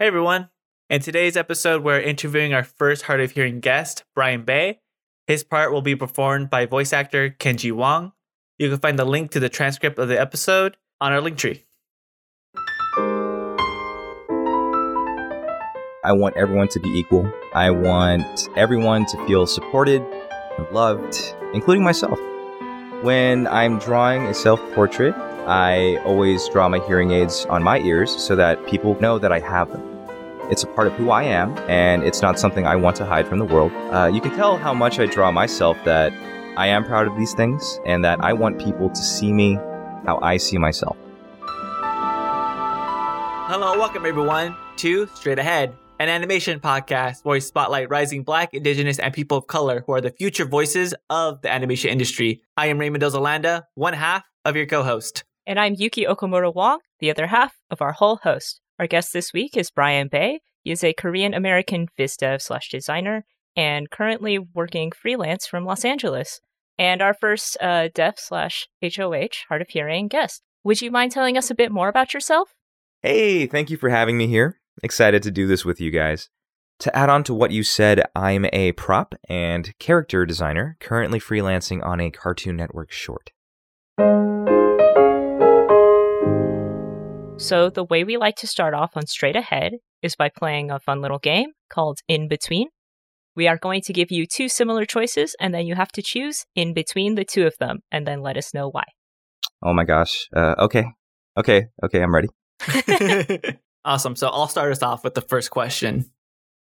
Hey everyone. In today's episode, we're interviewing our first hard of hearing guest, Brian Bay. His part will be performed by voice actor Kenji Wong. You can find the link to the transcript of the episode on our link tree. I want everyone to be equal. I want everyone to feel supported and loved, including myself. When I'm drawing a self portrait, I always draw my hearing aids on my ears so that people know that I have them. It's a part of who I am, and it's not something I want to hide from the world. Uh, you can tell how much I draw myself that I am proud of these things and that I want people to see me how I see myself. Hello, welcome everyone to Straight Ahead, an animation podcast where we spotlight rising Black, Indigenous, and people of color who are the future voices of the animation industry. I am Raymond Ozalanda, one half of your co-host. And I'm Yuki Okamoto Wong, the other half of our whole host. Our guest this week is Brian Bay. He is a Korean American viz dev slash designer and currently working freelance from Los Angeles. And our first uh, deaf slash HOH, hard of hearing guest. Would you mind telling us a bit more about yourself? Hey, thank you for having me here. Excited to do this with you guys. To add on to what you said, I'm a prop and character designer currently freelancing on a Cartoon Network short. So, the way we like to start off on Straight Ahead is by playing a fun little game called In Between. We are going to give you two similar choices, and then you have to choose in between the two of them, and then let us know why. Oh my gosh. Uh, okay. Okay. Okay. I'm ready. awesome. So I'll start us off with the first question.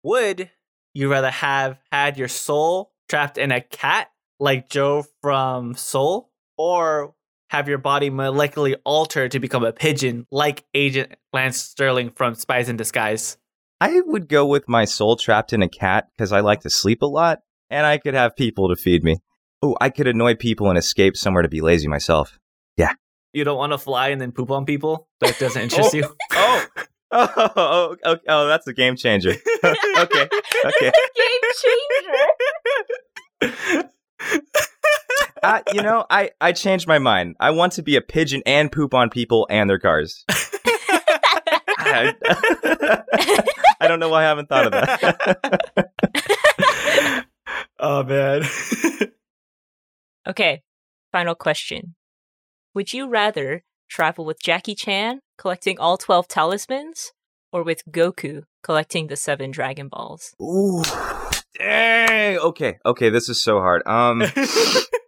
Would you rather have had your soul trapped in a cat like Joe from Soul, or have your body molecularly altered to become a pigeon like Agent Lance Sterling from Spies in Disguise? I would go with my soul trapped in a cat because I like to sleep a lot and I could have people to feed me. Oh, I could annoy people and escape somewhere to be lazy myself. Yeah. You don't want to fly and then poop on people? That doesn't interest oh, you? oh, oh, oh, oh, oh, that's a game changer. okay, okay. game changer. Uh, you know, I, I changed my mind. I want to be a pigeon and poop on people and their cars. I, I don't know why I haven't thought of that. oh, man. okay, final question. Would you rather travel with Jackie Chan collecting all 12 talismans or with Goku collecting the seven Dragon Balls? Ooh. Dang. Okay. Okay. This is so hard. Um.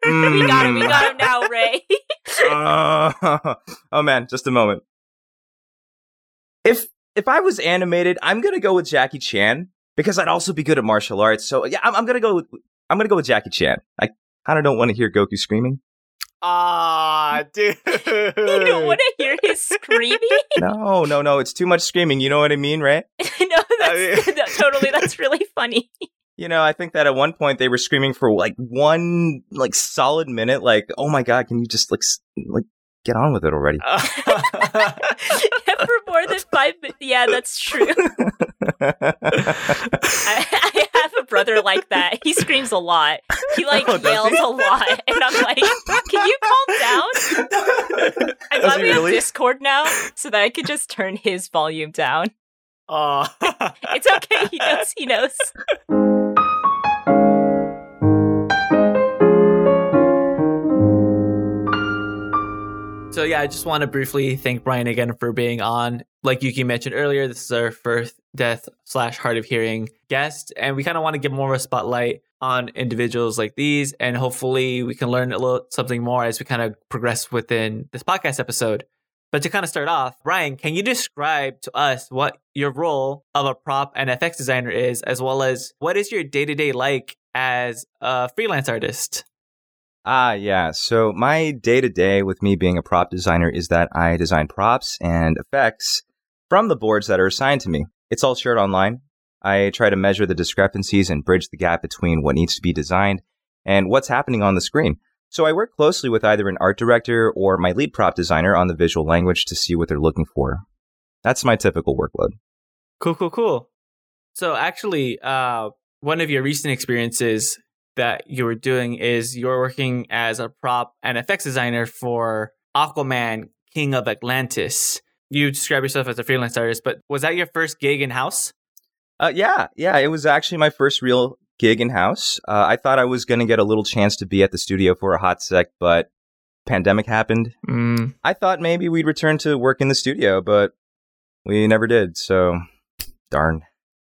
we got him. We got him now, Ray. uh, oh man, just a moment. If if I was animated, I'm gonna go with Jackie Chan because I'd also be good at martial arts. So yeah, I'm, I'm gonna go with I'm gonna go with Jackie Chan. I kind of don't want to hear Goku screaming. Ah, dude. you don't want to hear his screaming? no, no, no. It's too much screaming. You know what I mean, right? no, that's that, totally. That's really funny. You know, I think that at one point they were screaming for like one like solid minute. Like, oh my god, can you just like like get on with it already? yeah, for more than five minutes. Yeah, that's true. I, I, have a brother like that. He screams a lot. He like oh, yells he? a lot, and I'm like, "Can you calm down?" I'm glad we really? have Discord now, so that I could just turn his volume down. Oh, it's okay. He knows. He knows. So yeah, I just want to briefly thank Brian again for being on. Like Yuki mentioned earlier, this is our first death slash hard of hearing guest, and we kind of want to give more of a spotlight on individuals like these, and hopefully we can learn a little something more as we kind of progress within this podcast episode. But to kind of start off, Brian, can you describe to us what your role of a prop and FX designer is, as well as what is your day to day like as a freelance artist? Ah, yeah. So my day to day with me being a prop designer is that I design props and effects from the boards that are assigned to me. It's all shared online. I try to measure the discrepancies and bridge the gap between what needs to be designed and what's happening on the screen. So I work closely with either an art director or my lead prop designer on the visual language to see what they're looking for. That's my typical workload. Cool, cool, cool. So actually, uh, one of your recent experiences that you were doing is you're working as a prop and effects designer for Aquaman, King of Atlantis. you describe yourself as a freelance artist, but was that your first gig in house? Uh, yeah, yeah. It was actually my first real gig in house. Uh, I thought I was going to get a little chance to be at the studio for a hot sec, but pandemic happened. Mm. I thought maybe we'd return to work in the studio, but we never did. So, darn.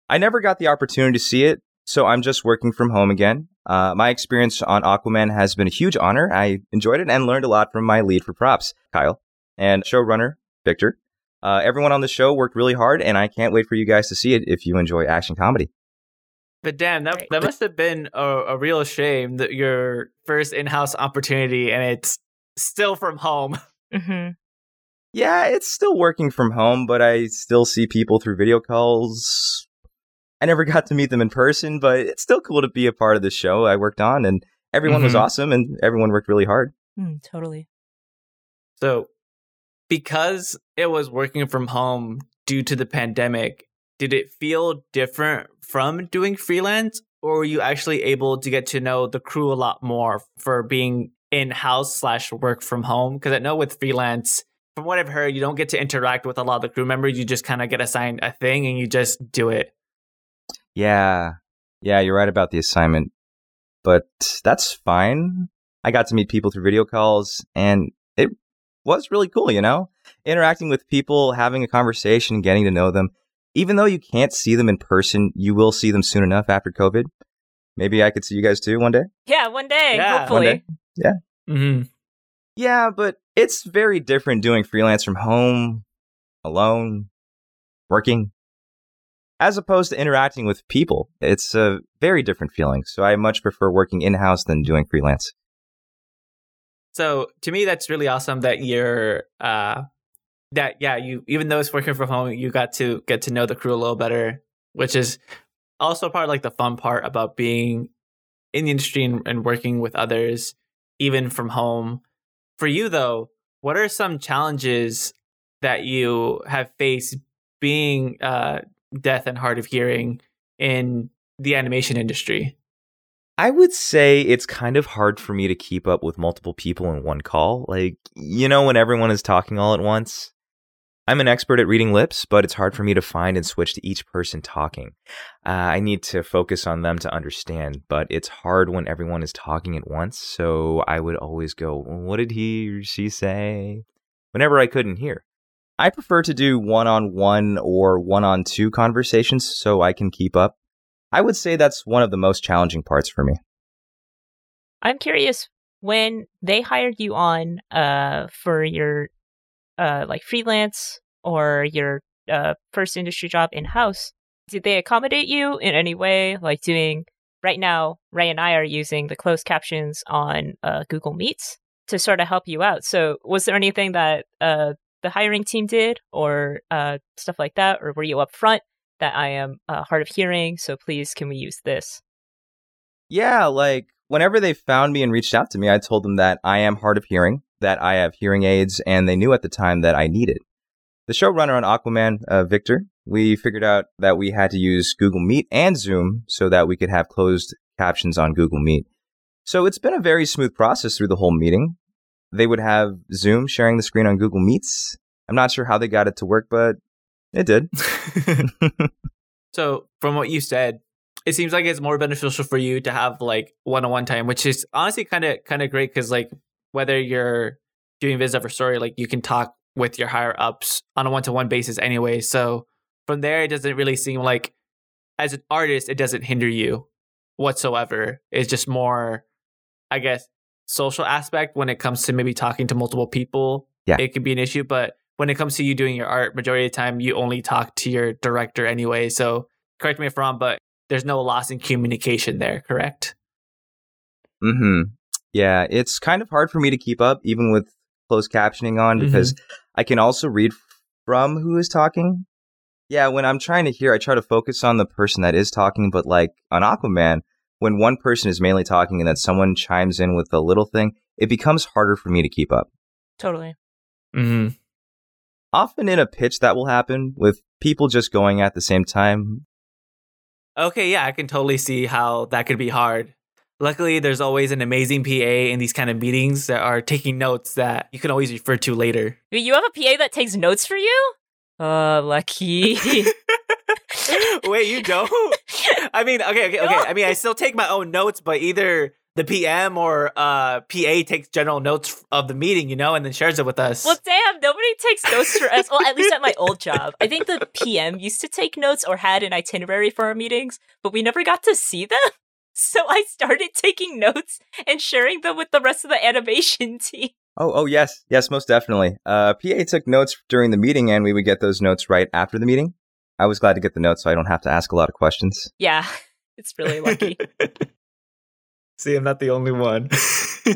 I never got the opportunity to see it, so I'm just working from home again. Uh, my experience on Aquaman has been a huge honor. I enjoyed it and learned a lot from my lead for props, Kyle, and showrunner, Victor. Uh, everyone on the show worked really hard, and I can't wait for you guys to see it if you enjoy action comedy. But damn, that that must have been a, a real shame that your first in-house opportunity and it's still from home. hmm Yeah, it's still working from home, but I still see people through video calls. I never got to meet them in person, but it's still cool to be a part of the show I worked on, and everyone was Mhm. awesome, and everyone worked really hard. Mm, totally. So, because it was working from home due to the pandemic, did it feel different from doing freelance, or were you actually able to get to know the crew a lot more for being in house slash work from home? Because I know with freelance, from what I've heard, you don't get to interact with a lot of the crew members. You just kind of get assigned a thing and you just do it. Yeah, yeah, you're right about the assignment, but that's fine. I got to meet people through video calls, and it was really cool, you know? Interacting with people, having a conversation, getting to know them. Even though you can't see them in person, you will see them soon enough after COVID. Maybe I could see you guys too one day. Yeah, one day, Yeah, one hopefully. day. Mm-hmm. Yeah, but it's very different doing freelance from home, alone, working, as opposed to interacting with people. It's a very different feeling. So I much prefer working in house than doing freelance. So to me, that's really awesome that you're uh that yeah you even though it's working from home, you got to get to know the crew a little better, which is also part of like the fun part about being in the industry and, and working with others, even from home. For you though, what are some challenges that you have faced being uh deaf and hard of hearing in the animation industry? I would say it's kind of hard for me to keep up with multiple people in one call. Like, you know, when everyone is talking all at once. I'm an expert at reading lips, but it's hard for me to find and switch to each person talking. Uh, I need to focus on them to understand, but it's hard when everyone is talking at once. So I would always go, What did he or she say? Whenever I couldn't hear. I prefer to do one on one or one on two conversations so I can keep up. I would say that's one of the most challenging parts for me. I'm curious when they hired you on uh for your uh like freelance or your uh first industry job in house, did they accommodate you in any way? Like doing right now, Ray and I are using the closed captions on uh, Google Meets to sort of help you out. So was there anything that uh the hiring team did or uh stuff like that, or were you upfront that I am uh, hard of hearing, so please can we use this? Yeah, like whenever they found me and reached out to me, I told them that I am hard of hearing, that I have hearing aids, and they knew at the time that I needed. The showrunner on Aquaman, uh, Victor, we figured out that we had to use Google Meet and Zoom so that we could have closed captions on Google Meet. So it's been a very smooth process through the whole meeting. They would have Zoom sharing the screen on Google Meets. I'm not sure how they got it to work, but it did. So, from what you said, it seems like it's more beneficial for you to have like one-on-one time, which is honestly kind of kind of great because like whether you're doing Viz or story, like you can talk with your higher ups on a one-to-one basis anyway. So from there, it doesn't really seem like as an artist, it doesn't hinder you whatsoever. It's just more, I guess, social aspect when it comes to maybe talking to multiple people. Yeah. it could be an issue, but when it comes to you doing your art, majority of the time you only talk to your director anyway. So correct me if I'm wrong, but there's no loss in communication there, correct? Mm-hmm. Yeah, it's kind of hard for me to keep up, even with closed captioning on, Mhm. because I can also read from who is talking. Yeah, when I'm trying to hear, I try to focus on the person that is talking, but like on Aquaman, when one person is mainly talking and then someone chimes in with a little thing, it becomes harder for me to keep up. Totally. Mm-hmm. Often in a pitch, that will happen with people just going at the same time. Okay, yeah, I can totally see how that could be hard. Luckily, there's always an amazing PA in these kind of meetings that are taking notes that you can always refer to later. You have a PA that takes notes for you? Oh, lucky. Wait, you don't? I mean, okay, okay, okay. I mean, I still take my own notes, but either the PM or uh, PA takes general notes of the meeting, you know, and then shares it with us. well, damn, nobody takes notes for us. Well, at least at my old job. I think the PM used to take notes or had an itinerary for our meetings, but we never got to see them. So I started taking notes and sharing them with the rest of the animation team. Oh, oh yes, yes, most definitely. Uh, PA took notes during the meeting, and we would get those notes right after the meeting. I was glad to get the notes, so I don't have to ask a lot of questions. Yeah, it's really lucky. See, I'm not the only one.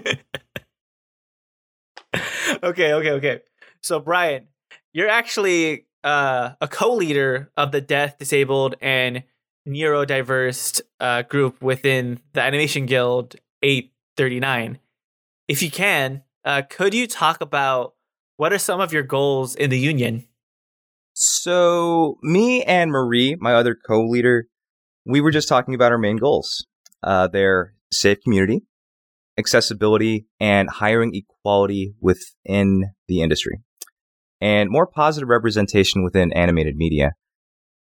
okay, okay, okay. So, Brian, you're actually uh, a co-leader of the deaf, disabled, and neurodiverse uh, group within the Animation Guild 839. If you can, uh, could you talk about what are some of your goals in the union? So, me and Marie, my other co leader, we were just talking about our main goals. Uh, they're safe community, accessibility, and hiring equality within the industry, and more positive representation within animated media.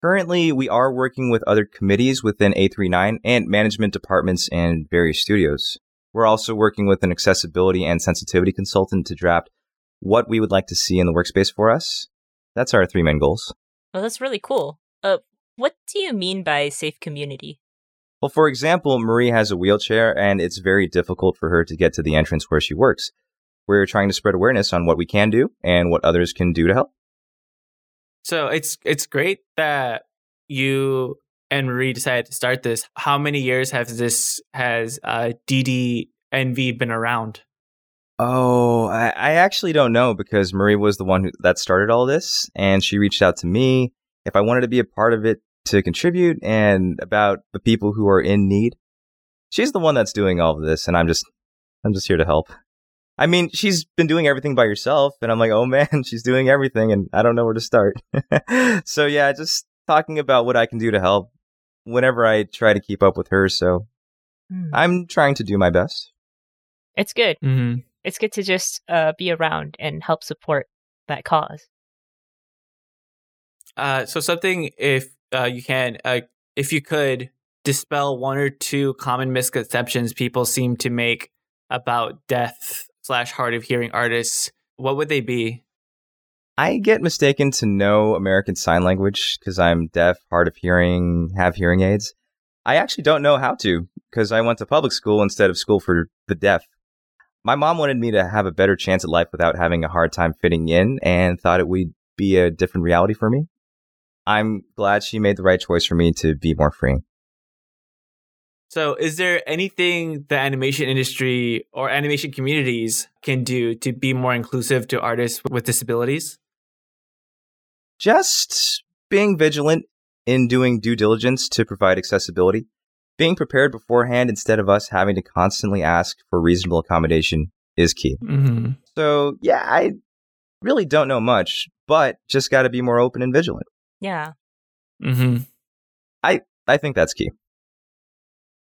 Currently, we are working with other committees within 839 and management departments and various studios. We're also working with an accessibility and sensitivity consultant to draft what we would like to see in the workspace for us. That's our three main goals. Well, that's really cool. Uh, what do you mean by safe community? Well, for example, Marie has a wheelchair and it's very difficult for her to get to the entrance where she works. We're trying to spread awareness on what we can do and what others can do to help. So it's it's great that you and Marie decided to start this. How many years has this has uh, DDNV been around? Oh, I, I actually don't know because Marie was the one who, that started all this, and she reached out to me if I wanted to be a part of it to contribute and about the people who are in need. She's the one that's doing all of this, and I'm just I'm just here to help. I mean, she's been doing everything by herself, and I'm like, oh man, she's doing everything, and I don't know where to start. so yeah, just talking about what I can do to help whenever I try to keep up with her. So Hmm. I'm trying to do my best. It's good. Mm-hmm. It's good to just uh, be around and help support that cause. Uh, so something, if uh, you can, uh, if you could dispel one or two common misconceptions people seem to make about deaf slash hard of hearing artists, what would they be? I get mistaken to know American Sign Language because I'm deaf, hard of hearing, have hearing aids. I actually don't know how to because I went to public school instead of school for the deaf. My mom wanted me to have a better chance at life without having a hard time fitting in and thought it would be a different reality for me. I'm glad she made the right choice for me to be more free. So, is there anything the animation industry or animation communities can do to be more inclusive to artists with disabilities? Just being vigilant in doing due diligence to provide accessibility, being prepared beforehand instead of us having to constantly ask for reasonable accommodation is key. Mm-hmm. So, yeah, I really don't know much, but just got to be more open and vigilant. Yeah. Mm-hmm. I I think that's key.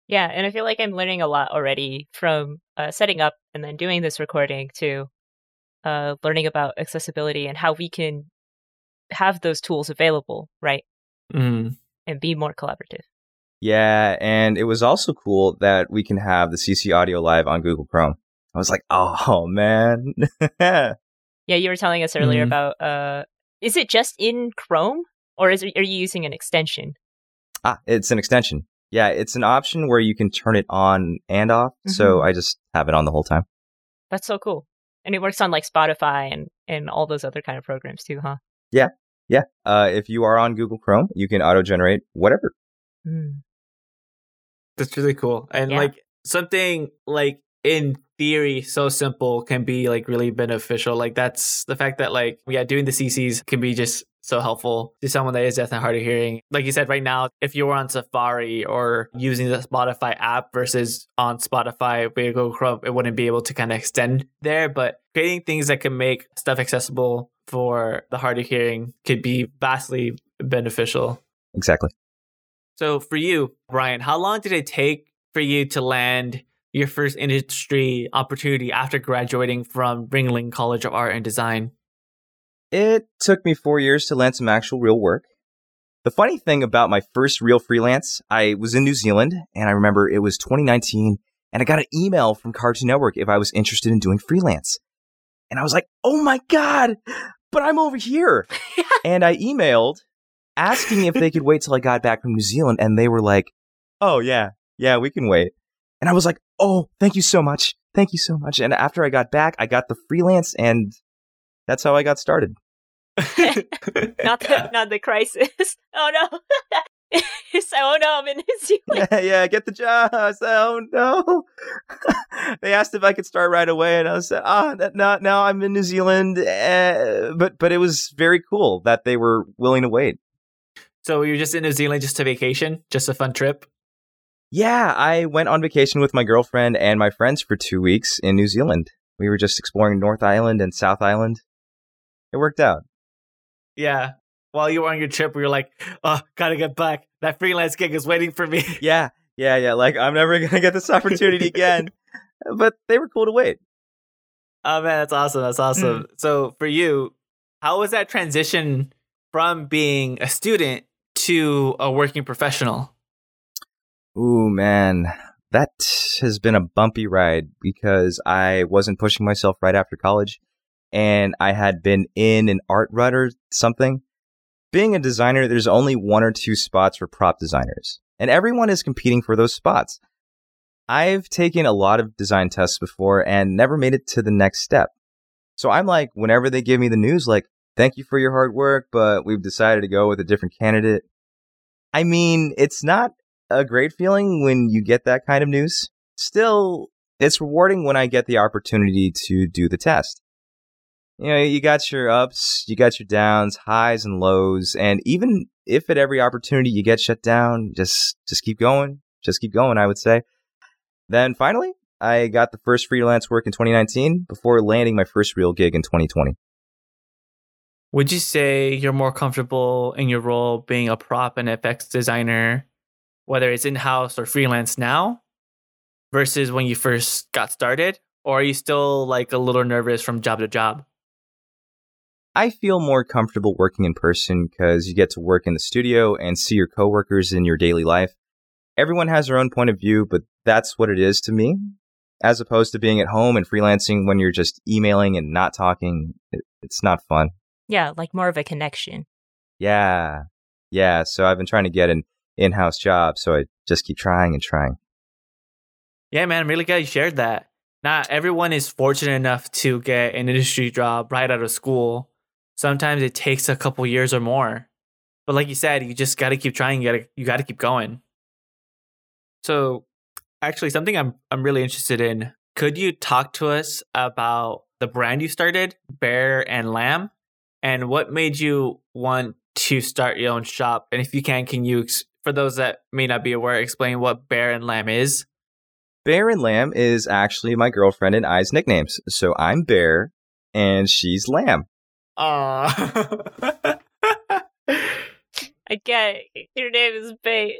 Yeah. And I feel like I'm learning a lot already from uh, setting up and then doing this recording to uh, learning about accessibility and how we can have those tools available, right? Mm-hmm. And be more collaborative. Yeah, and it was also cool that we can have the CC Audio Live on Google Chrome. I was like, oh man. Yeah. You were telling us earlier Mhm. about uh, is it just in Chrome or is it, are you using an extension? ah, it's an extension. Yeah, it's an option where you can turn it on and off. So I just have it on the whole time. That's so cool. And it works on like Spotify and, and all those other kind of programs too, huh? Yeah. Yeah. Uh, if you are on Google Chrome, you can auto generate whatever. Mm. That's really cool. And Yeah. like something like in theory so simple can be like really beneficial. Like that's the fact that like yeah, doing the CCs can be just so helpful to someone that is deaf and hard of hearing. Like you said, right now, if you were on Safari or using the Spotify app versus on Spotify via Google Chrome, it wouldn't be able to kind of extend there. But creating things that can make stuff accessible for the hard of hearing could be vastly beneficial. Exactly. So for you, Brian, how long did it take for you to land your first industry opportunity after graduating from Ringling College of Art and Design? It took me four years to land some actual real work. The funny thing about my first real freelance, I was in New Zealand and I remember it was 2019 and I got an email from Cartoon Network if I was interested in doing freelance. And I was like, oh my God, but I'm over here. and I emailed asking if they could wait till I got back from New Zealand. And they were like, oh, yeah, yeah, we can wait. And I was like, oh, thank you so much. Thank you so much. And after I got back, I got the freelance and that's how I got started. not the not the crisis. Oh no. so, oh no, I'm in New Zealand. Yeah, yeah, get the job. I said, oh no. they asked if I could start right away, and I said, ah, oh, no, no, I'm in New Zealand. Uh, but but it was very cool that they were willing to wait. So you're just in New Zealand just to vacation, just a fun trip. Yeah, I went on vacation with my girlfriend and my friends for two weeks in New Zealand. We were just exploring North Island and South Island. It worked out. Yeah. While you were on your trip, we were like, oh, gotta get back. That freelance gig is waiting for me. Yeah. Yeah. Yeah. Like, I'm never to get this opportunity again. but they were cool to wait. Oh, man. That's awesome. That's awesome. Mm. So, for you, how was that transition from being a student to a working professional? Ooh, man. That has been a bumpy ride because I wasn't pushing myself right after college and I had been in an art rut or something. Being a designer, there's only one or two spots for prop designers, and everyone is competing for those spots. I've taken a lot of design tests before and never made it to the next step. So I'm like, whenever they give me the news, like, thank you for your hard work, but we've decided to go with a different candidate. I mean, it's not a great feeling when you get that kind of news. Still, it's rewarding when I get the opportunity to do the test. You know, you got your ups, you got your downs, highs and lows, and even if at every opportunity you get shut down, just just keep going, just keep going, I would say. Then finally, I got the first freelance work in 2019 before landing my first real gig in 2020. Would you say you're more comfortable in your role being a prop and FX designer whether it's in house or freelance now versus when you first got started? Or are you still like a little nervous from job to job? I feel more comfortable working in person because you get to work in the studio and see your coworkers in your daily life. Everyone has their own point of view, but that's what it is to me. As opposed to being at home and freelancing when you're just emailing and not talking, it, it's not fun. Yeah, like more of a connection. Yeah. Yeah. So I've been trying to get an in house job. So I just keep trying and trying. Yeah, man, I'm really glad you shared that. Not everyone is fortunate enough to get an industry job right out of school. Sometimes it takes a couple years or more. But like you said, you just got to keep trying. You got to you got to keep going. So, actually, something I'm I'm really interested in. Could you talk to us about the brand you started, Bear and Lamb, and what made you want to start your own shop? And if you can, can you for those that may not be aware, explain what Bear and Lamb is. Bear and Lamb is actually my girlfriend and I's nicknames. So I'm Bear and she's Lamb. Aww. I get it. Your name is Bay.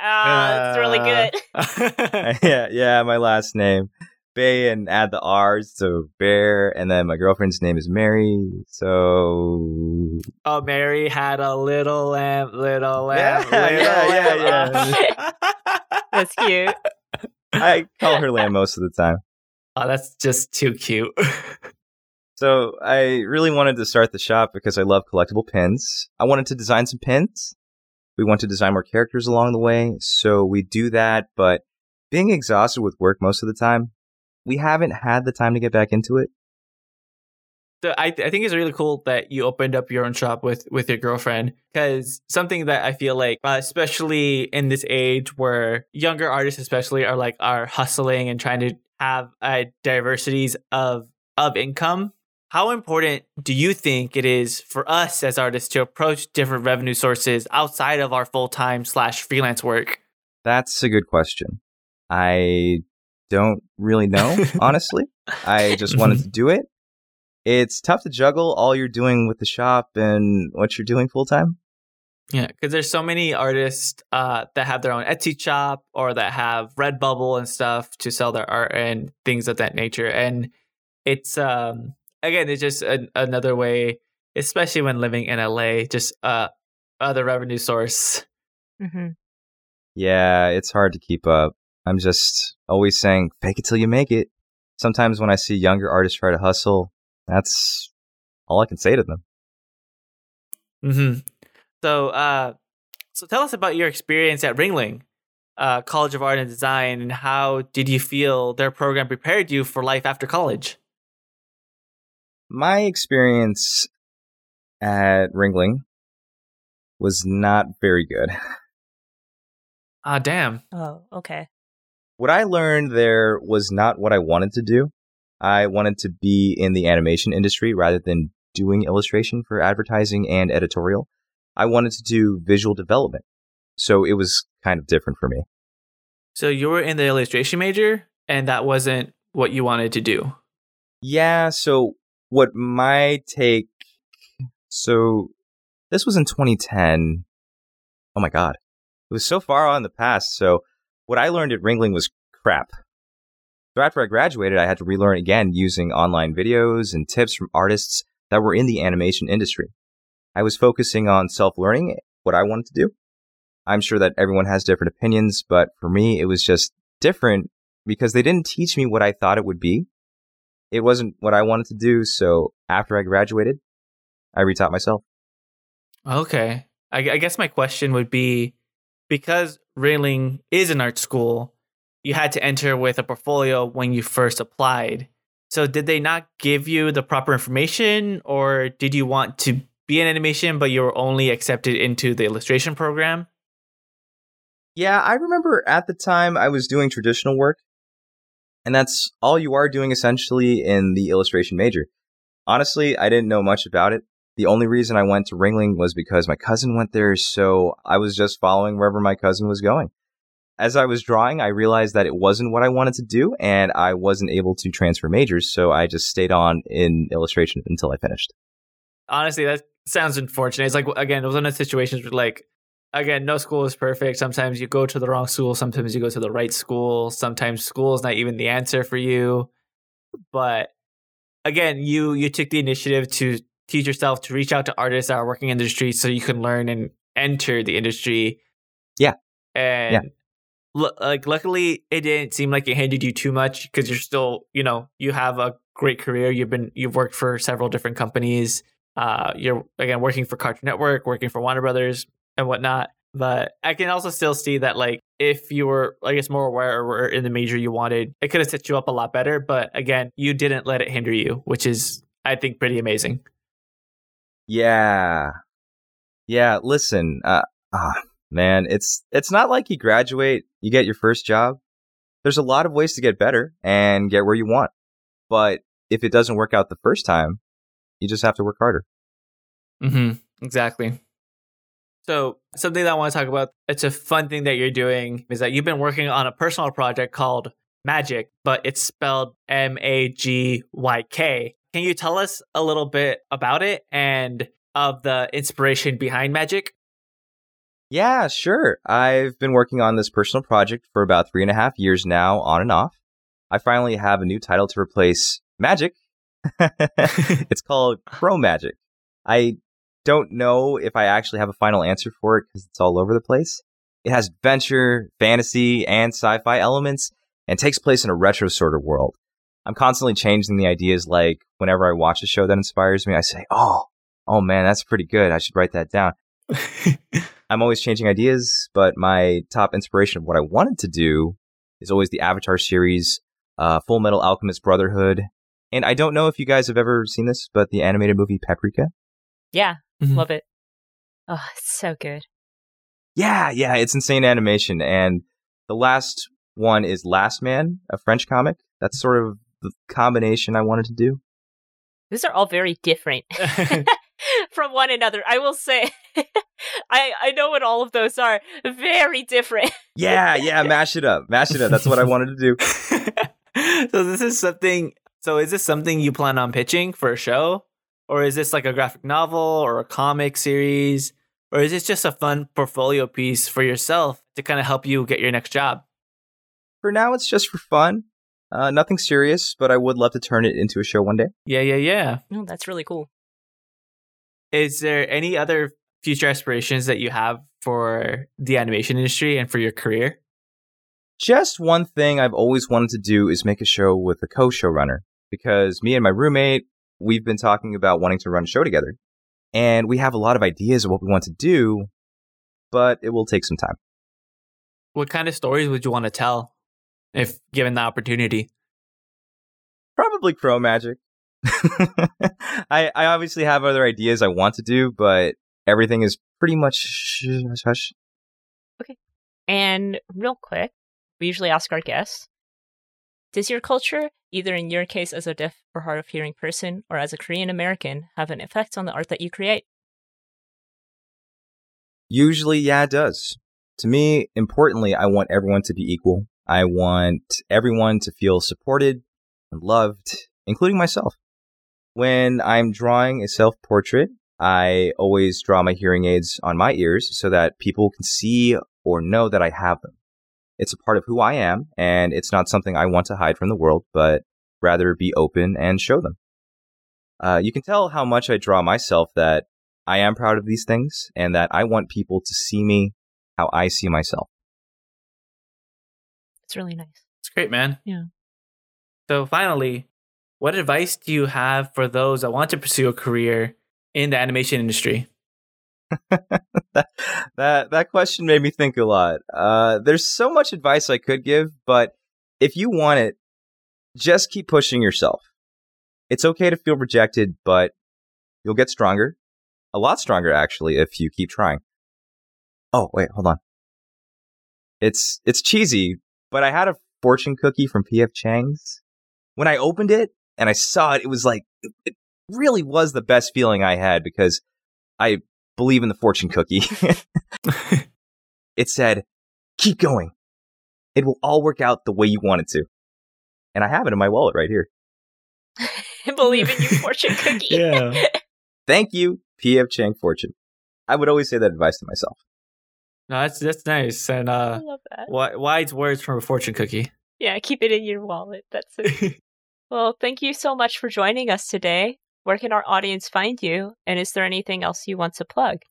Ah, uh, it's really good. yeah, yeah, my last name. Bay and add the R's, so Bear, and then my girlfriend's name is Mary, so. Oh, Mary had a little lamb, little lamb, yeah, little yeah, lamb. yeah, yeah. that's cute. I call her Lamb most of the time. Oh, that's just too cute. so I really wanted to start the shop because I love collectible pins. I wanted to design some pins. We want to design more characters along the way, so we do that, but being exhausted with work most of the time, we haven't had the time to get back into it. So I, th- I think it's really cool that you opened up your own shop with with your girlfriend because something that I feel like, uh, especially in this age where younger artists, especially, are like are hustling and trying to have uh, diversities of of income. How important do you think it is for us as artists to approach different revenue sources outside of our full time slash freelance work? That's a good question. I don't really know, honestly. I just wanted to do it. It's tough to juggle all you're doing with the shop and what you're doing full time. Yeah, because there's so many artists uh, that have their own Etsy shop or that have Redbubble and stuff to sell their art and things of that nature. And it's um again, it's just an, another way, especially when living in LA, just uh other revenue source. hmm Yeah, it's hard to keep up. I'm just always saying, fake it till you make it. Sometimes when I see younger artists try to hustle, that's all I can say to them. hmm So, uh, so tell us about your experience at Ringling, uh, College of Art and Design, and how did you feel their program prepared you for life after college? My experience at Ringling was not very good. Ah, damn. Oh, okay. What I learned there was not what I wanted to do. I wanted to be in the animation industry rather than doing illustration for advertising and editorial. I wanted to do visual development. So it was kind of different for me. So you were in the illustration major, and that wasn't what you wanted to do. Yeah, so what my take so this was in 2010. Oh my god. It was so far on in the past. So what I learned at Ringling was crap. So after I graduated, I had to relearn again using online videos and tips from artists that were in the animation industry. I was focusing on self-learning what I wanted to do. I'm sure that everyone has different opinions, but for me it was just different because they didn't teach me what I thought it would be it wasn't what I wanted to do. So after I graduated, I retaught myself. Okay. I, I guess my question would be because Ringling is an art school, you had to enter with a portfolio when you first applied. So did they not give you the proper information or did you want to be in animation but you were only accepted into the illustration program? Yeah, I remember at the time I was doing traditional work, and that's all you are doing essentially in the illustration major. Honestly, I didn't know much about it. The only reason I went to Ringling was because my cousin went there, so I was just following wherever my cousin was going. As I was drawing, I realized that it wasn't what I wanted to do, and I wasn't able to transfer majors, so I just stayed on in illustration until I finished. Honestly, that sounds unfortunate. It's like again, it was one of the situations where like again, no school is perfect. Sometimes you go to the wrong school, sometimes you go to the right school, sometimes school is not even the answer for you. But again, you you took the initiative to teach yourself to reach out to artists that are working in the industry so you can learn and enter the industry. Yeah. And Yeah. lu- like luckily it didn't seem like it hindered you too much because you're still, you know, you have a great career. You've been you've worked for several different companies. Uh you're again working for Cartoon Network, working for Warner Brothers and whatnot. But I can also still see that like if you were I guess more aware or were in the major you wanted, it could have set you up a lot better. But again, you didn't let it hinder you, which is I think pretty amazing. Yeah. Yeah, listen, uh ah, man, it's it's not like you graduate, you get your first job. There's a lot of ways to get better and get where you want. But if it doesn't work out the first time, you just have to work harder. Mm-hmm. Exactly. So something that I want to talk about, it's a fun thing that you're doing is that you've been working on a personal project called Magyk, but it's spelled M A G Y K. Can you tell us a little bit about it and of the inspiration behind Magyk? Yeah, sure. I've been working on this personal project for about three and a half years now, on and off. I finally have a new title to replace Magyk. it's called Pro Magic. I don't know if I actually have a final answer for it because it's all over the place. It has adventure, fantasy, and sci fi elements and takes place in a retro sort of world. I'm constantly changing the ideas like whenever I watch a show that inspires me, I say, oh, oh man, that's pretty good. I should write that down. I'm always changing ideas, but my top inspiration of what I wanted to do is always the Avatar series, uh, Full Metal Alchemist Brotherhood. And I don't know if you guys have ever seen this, but the animated movie Paprika. Yeah, Mhm. love it. Oh, it's so good. Yeah, yeah, it's insane animation. And the last one is Last Man, a French comic. That's sort of the combination I wanted to do. These are all very different from one another. I will say, I I know what all of those are. Very different. Yeah, yeah, mash it up. Mash it up. That's what I wanted to do. so this is something so is this something you plan on pitching for a show? Or is this like a graphic novel or a comic series? Or is this just a fun portfolio piece for yourself to kind of help you get your next job? For now, it's just for fun. Uh, nothing serious, but I would love to turn it into a show one day. Yeah, yeah, yeah. Oh, that's really cool. Is there any other future aspirations that you have for the animation industry and for your career? Just one thing I've always wanted to do is make a show with a co-showrunner because me and my roommate, we've been talking about wanting to run a show together. And we have a lot of ideas of what we want to do, but it will take some time. What kind of stories would you want to tell if given the opportunity? Probably Crow Magic. I I obviously have other ideas I want to do, but everything is pretty much hush hush. Okay. And real quick, we usually ask our guests Does your culture, either in your case as a deaf or hard of hearing person or as a Korean American, have an effect on the art that you create? Usually, yeah, it does. To me, importantly, I want everyone to be equal. I want everyone to feel supported and loved, including myself. When I'm drawing a self portrait, I always draw my hearing aids on my ears so that people can see or know that I have them. It's a part of who I am, and it's not something I want to hide from the world, but rather be open and show them. Uh, you can tell how much I draw myself that I am proud of these things and that I want people to see me how I see myself. It's really nice. It's great, man. Yeah. So finally, what advice do you have for those that want to pursue a career in the animation industry? that, that that question made me think a lot. Uh, there's so much advice I could give, but if you want it, just keep pushing yourself. It's okay to feel rejected, but you'll get stronger, a lot stronger actually, if you keep trying. Oh wait, hold on. It's it's cheesy, but I had a fortune cookie from PF Chang's. When I opened it and I saw it, it was like it really was the best feeling I had because I believe in the fortune cookie. it said, keep going. It will all work out the way you want it to. And I have it in my wallet right here. Believe in you, fortune cookie. Yeah. Thank you, PF Chang Fortune. I would always say that advice to myself. No, that's that's nice and I uh, love that. wi- wise words from a fortune cookie. Yeah, keep it in your wallet. That's it. well, thank you so much for joining us today. Where can our audience find you? And is there anything else you want to plug?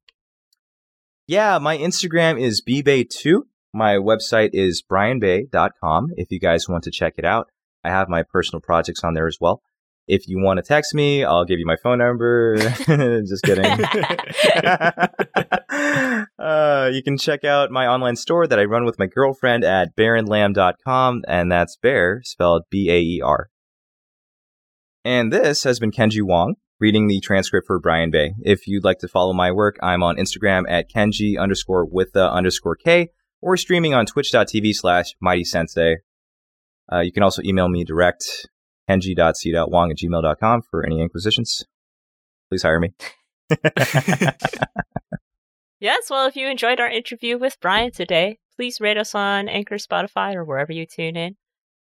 Yeah, my Instagram is bbay2. My website is brianbay.com if you guys want to check it out. I have my personal projects on there as well. If you want to text me, I'll give you my phone number. Just kidding. uh, you can check out my online store that I run with my girlfriend at baerandlamb.com, and that's bear spelled B A E R. And this has been Kenji Wong reading the transcript for Brian Bay. If you'd like to follow my work, I'm on Instagram at Kenji underscore with the underscore K or streaming on twitch.tv slash mighty sensei. Uh, you can also email me direct kenji.c.wong at gmail.com for any inquisitions. Please hire me. Yes, well, if you enjoyed our interview with Brian today, please rate us on Anchor, Spotify, or wherever you tune in.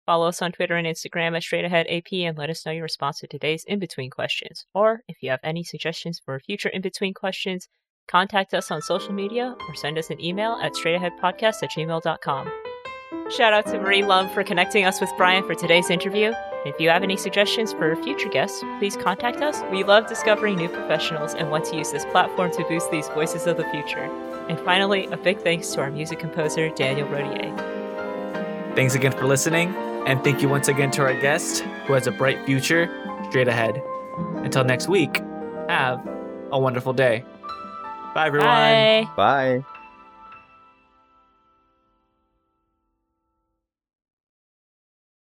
Follow us on Twitter and Instagram at StraightAheadAP and let us know your response to today's in between questions. Or if you have any suggestions for future in between questions, contact us on social media or send us an email at straightaheadpodcast at gmail.com. Shout out to Marie Lum for connecting us with Brian for today's interview. If you have any suggestions for future guests, please contact us. We love discovering new professionals and want to use this platform to boost these voices of the future. And finally, a big thanks to our music composer, Daniel Rodier. Thanks again for listening, and thank you once again to our guest who has a bright future straight ahead. Until next week, have a wonderful day. Bye, everyone. Bye. Bye.